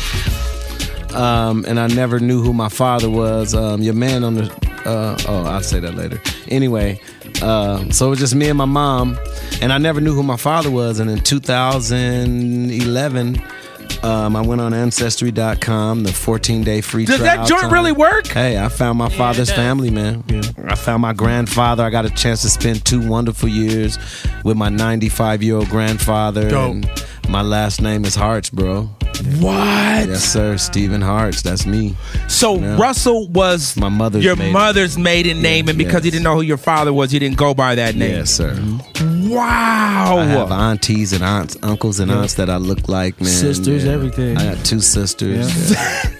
Um, and I never knew who my father was. Um, your man on the uh, oh, I'll say that later. Anyway, uh, so it was just me and my mom, and I never knew who my father was. And in 2011, um, I went on Ancestry.com, the 14 day free Does trial. that joint time. really work? Hey, I found my father's family, man. Yeah. I found my grandfather. I got a chance to spend two wonderful years with my 95 year old grandfather. Dope. And my last name is Harts, bro. What? Yes, sir. Stephen Harts. That's me. So Yeah. Russell was My mother's your maiden- mother's maiden name, and because you yes. didn't know who your father was, he didn't go by that name. Yes, sir. Wow. I have aunties and aunts, uncles and aunts that I look like, man. Sisters, Yeah. everything. I got two sisters. [laughs]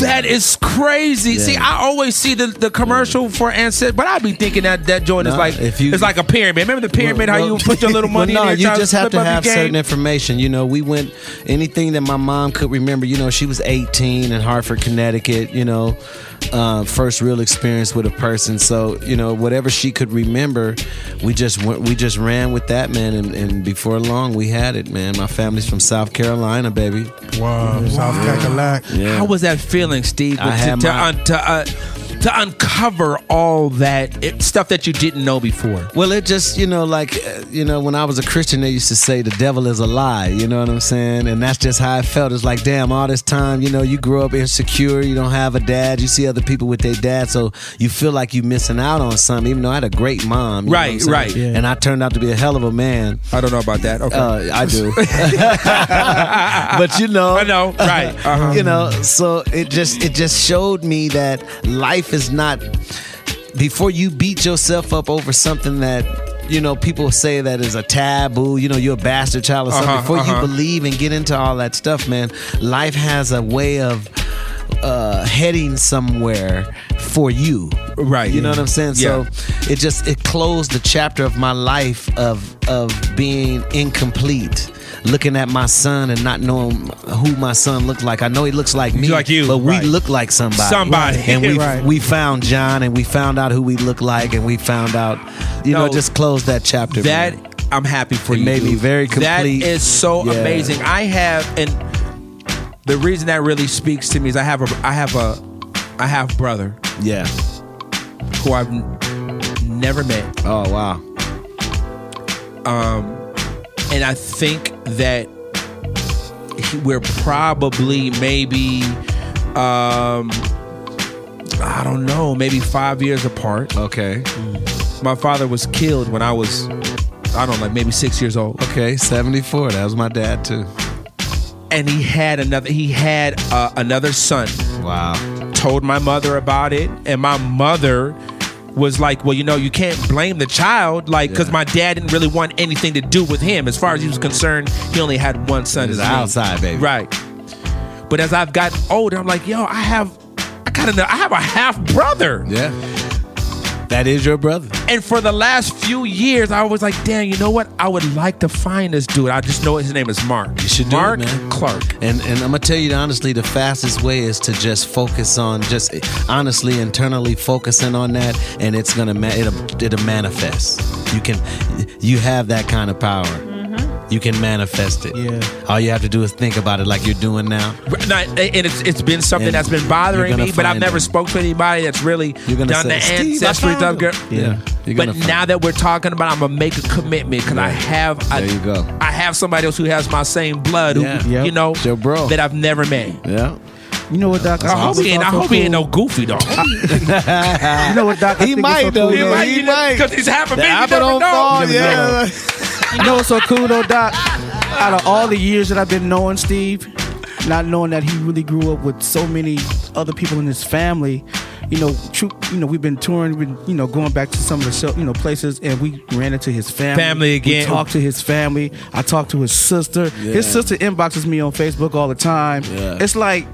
That is crazy. See, I always see the, the commercial for ancestry, but I'd be thinking that that joint is like if you- it's like a pyramid. Remember the pyramid? how you put your little [laughs] money well, no, in there? you just have to up your have game? certain information. You know, we went anything that my mom could remember. You know, she was 18 in Hartford, Connecticut. You know, uh, first real experience with a person. So you know, whatever she could remember, we just went, we just ran with that, man. And, and before long, we had it, man. My family's from South Carolina, baby. Wow, South Cackalack. Yeah. How was that feeling, Steve? I to, had to, my- un- to, uh, to uncover all that it, stuff that you didn't know before. Well, it just, you know, like, uh, you know, when I was a Christian, they used to say the devil is a lie, you know what I'm saying? And that's just how I felt. It's like, damn, all this time, you know, you grew up insecure, you don't have a dad, you see other people with their dad, so you feel like you're missing out on something, even though I had a great mom. you Right, what right. Yeah. And I turned out to be a hell of a man. I don't know about that. Okay. Uh, I do. [laughs] [laughs] but you know, I know, right. [laughs] Uh-huh. you know so it just it just showed me that life is not before you beat yourself up over something that you know people say that is a taboo you know you're a bastard child or something Uh-huh, before uh-huh. you believe and get into all that stuff man life has a way of uh heading somewhere for you Right. you know what i'm saying Yeah. so it just it closed the chapter of my life of of being incomplete looking at my son and not knowing who my son looked like i know he looks like me Like you, but we look like somebody Somebody. and we [laughs] Right. we found john and we found out who we look like and we found out you know just closed that chapter That man. I'm happy for It you. made me very That complete. is so Yeah. amazing. I have, and the reason that really speaks to me is I have a, I have a, I have brother yeah who I've never met, oh wow Um, and I think that we're probably maybe, um, I don't know, maybe five years apart. okay. My father was killed when I was, I don't know, like maybe six years old. okay 74 that was my dad too. And he had another he had uh, another son. Wow. Told my mother about it and my mother was like well you know you can't blame the child like because Yeah. my dad didn't really want anything to do with him as far as he was concerned he only had one son He's outside, baby. right but as i've gotten older i'm like yo i have i kind of i have a half brother yeah that is your brother and for the last few years i was like damn you know what i would like to find this dude i just know his name is mark You should do it, mark man. clark And and I'm gonna tell you honestly, the fastest way is to just focus on just honestly internally focusing on that, and it's gonna ma- it'll it'll manifest. You can you have that kind of power. You can manifest it. Yeah. All you have to do is think about it like you're doing now. No, and it's it's been something And that's been bothering me, but I've never it. spoke to anybody that's really You're gonna done say, the "Steve, I ancestry found stuff. him." girl. Yeah. You're But gonna find now it. that we're talking about, it, I'm gonna make a commitment because I have I, There you go. I have somebody else who has my same blood, who Yeah. Yep. you know, your bro. that I've never met. Yeah. You know what, Doc? I hope he ain't. I hope he ain't no goofy though. [laughs] You know what, Doc? I He might, so though. cool, He man? might. you know, because he's half a The me. You apple never don't know. fall. Yeah. You know what's so cool though, Doc? Out of all the years that I've been knowing Steve, not knowing that he really grew up with so many other people in his family, you know, true, you know, we've been touring, we've been, you know, going back to some of the show, you know, places, and we ran into his family. Family again. We talked to his family. I talked to his sister. His Yeah. sister inboxes me on Facebook all the time. Yeah. It's like.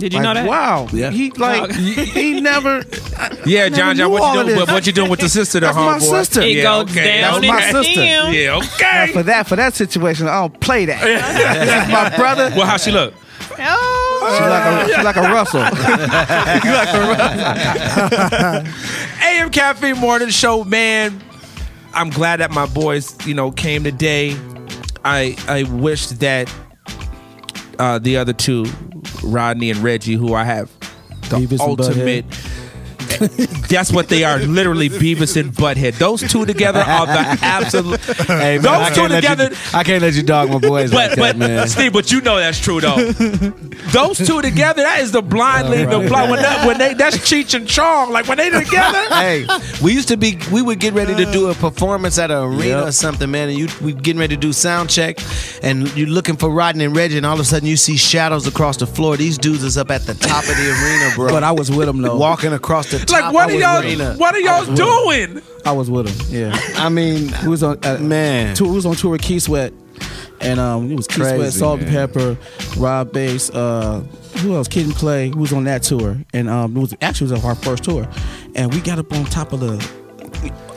Did you like, know that? Wow. Yeah. He like he, he never. [laughs] Yeah, never John, John, what all you of doing? this. What, what you doing with the sister, the That's my sister. It Yeah, goes okay. down That's in my sister. DM. Yeah, okay. For that, for that situation, I don't play that. this is my brother. Well, how she look? Oh, She's like a, she's like a Russell. [laughs] AM [laughs] Caffeine Morning Show, man. I'm glad that my boys, you know, came today. I I wish that uh, the other two, Rodney and Reggie, who I have the Beavis ultimate. That's what they are, literally Beavis and Butthead. Those two together are the absolute. Hey, man, Those I two can't let you- together- I can't let you dog my boys But like but that, man. Steve, but you know that's true though. [laughs] Those two together, that is the blind leading the blind. When, that, when they that's Cheech and Chong, like when they together. [laughs] hey, we used to be. We would get ready to do a performance at an arena or something, man. And you, we getting ready to do sound check, and you're looking for Rodney and Reggie, and all of a sudden you see shadows across the floor. These dudes is up at the top of the arena, bro. but I was with him though. walking across the top Like what of are y'all? arena. What are y'all doing? I was with him. Yeah, I mean, we was on uh, Man. Tour, we was on tour with Keith Sweat, and um, it was Keith Sweat, Crazy, Salt and. Pepper, Rob Bass, uh, who else? Kid and Play, who was on that tour, and um, it was actually it was our first tour, and we got up on top of the.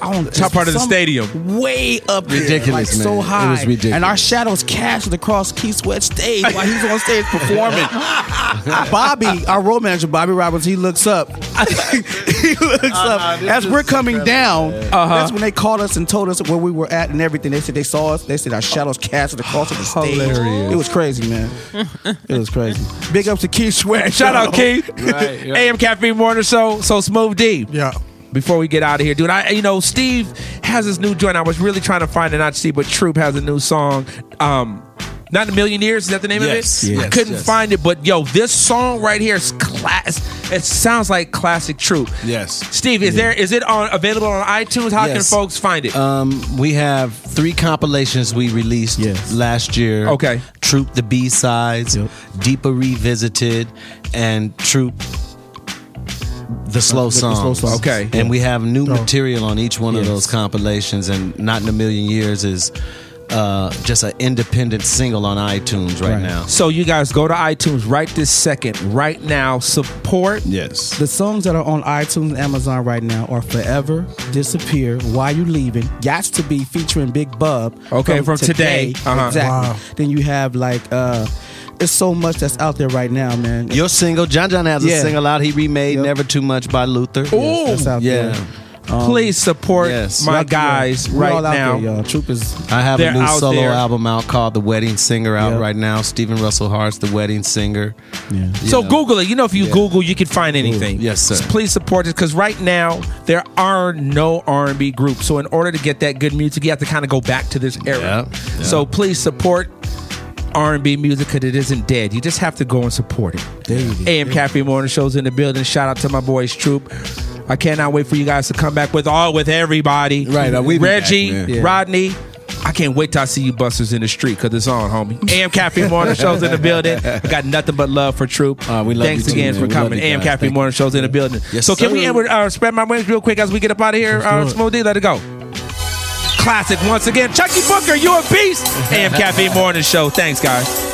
On Top part of the stadium. way up there, Ridiculous, like so man. It high, was ridiculous. and our shadows casted across Keith Sweat's stage while he's on stage performing. [laughs] Bobby, our road manager, Bobby Roberts, he looks up. [laughs] he looks up as we're coming down. That's uh-huh. when they called us and told us where we were at and everything. They said they saw us. They said our shadows casted across the stage. Hilarious. It was crazy, man. it was crazy. Big ups to Keith Sweat. Shout out Keith. Right, right. AM Caffeine Morning Show. So Smooth D. Yeah. Before we get out of here, dude, I you know Steve has his new joint. I was really trying to find it, not Steve, but Troop has a new song. Um, not a million years. Is that the name Yes, of it? I yes, couldn't yes. find it, but yo, this song right here is class. It sounds like classic Troop. Yes. Steve, is there is it on available on iTunes? How Yes. can folks find it? Um, we have three compilations we released last year. Okay. Troop the B sides, Yep. Deeper Revisited, and Troop the slow the slow songs. Okay. And we have new Oh. material on each one of those compilations, and Not in a Million Years is uh, just an independent single on iTunes right, Right. now. so you guys go to iTunes right this second, right now. Support. Yes. The songs that are on iTunes and Amazon right now are Forever, Disappear, Why You Leaving, Gots to Be featuring Big Bub. Okay, from today. Uh-huh. Exactly. Wow. Then you have like uh there's so much that's out there right now, man. Your single, John John has a single out he remade, Yep. Never Too Much by Luther. Ooh. that's out Yeah. there. Um, Please support yes. my yeah, guys we're right all out now. There, y'all. Troop is I have a new solo there. album out called The Wedding Singer out Yep. right now. Stephen Russell Hart's The Wedding Singer. yeah. So know. Google it. You know, if you Yeah. Google, you can find anything. Yes, sir. So please support it because right now there are no R and B groups. So in order to get that good music, you have to kind of go back to this era. Yeah, yeah. So please support R and B music because it isn't dead. You just have to go and support it. AM Caffeine Morning Shows in the building. Shout out to my boys Troop. I cannot wait for you guys to come back with all with everybody. Right, uh, we be Reggie, back, man. Yeah. Rodney. I can't wait till I see you busters in the street because it's on, homie. [laughs] AM Caffeine Morning Shows in the building. I got nothing but love for Troop. Uh, we love Thanks you too, again man. for We love coming. you AM guys. Thank Morning Shows in the building. Yes, so can we end with, uh, spread my wings real quick as we get up out of here? Uh, do it. Smooth D, let it go. Classic once again. Chuckii Booker, you a beast. AM Caffeine Morning Show. Thanks, guys.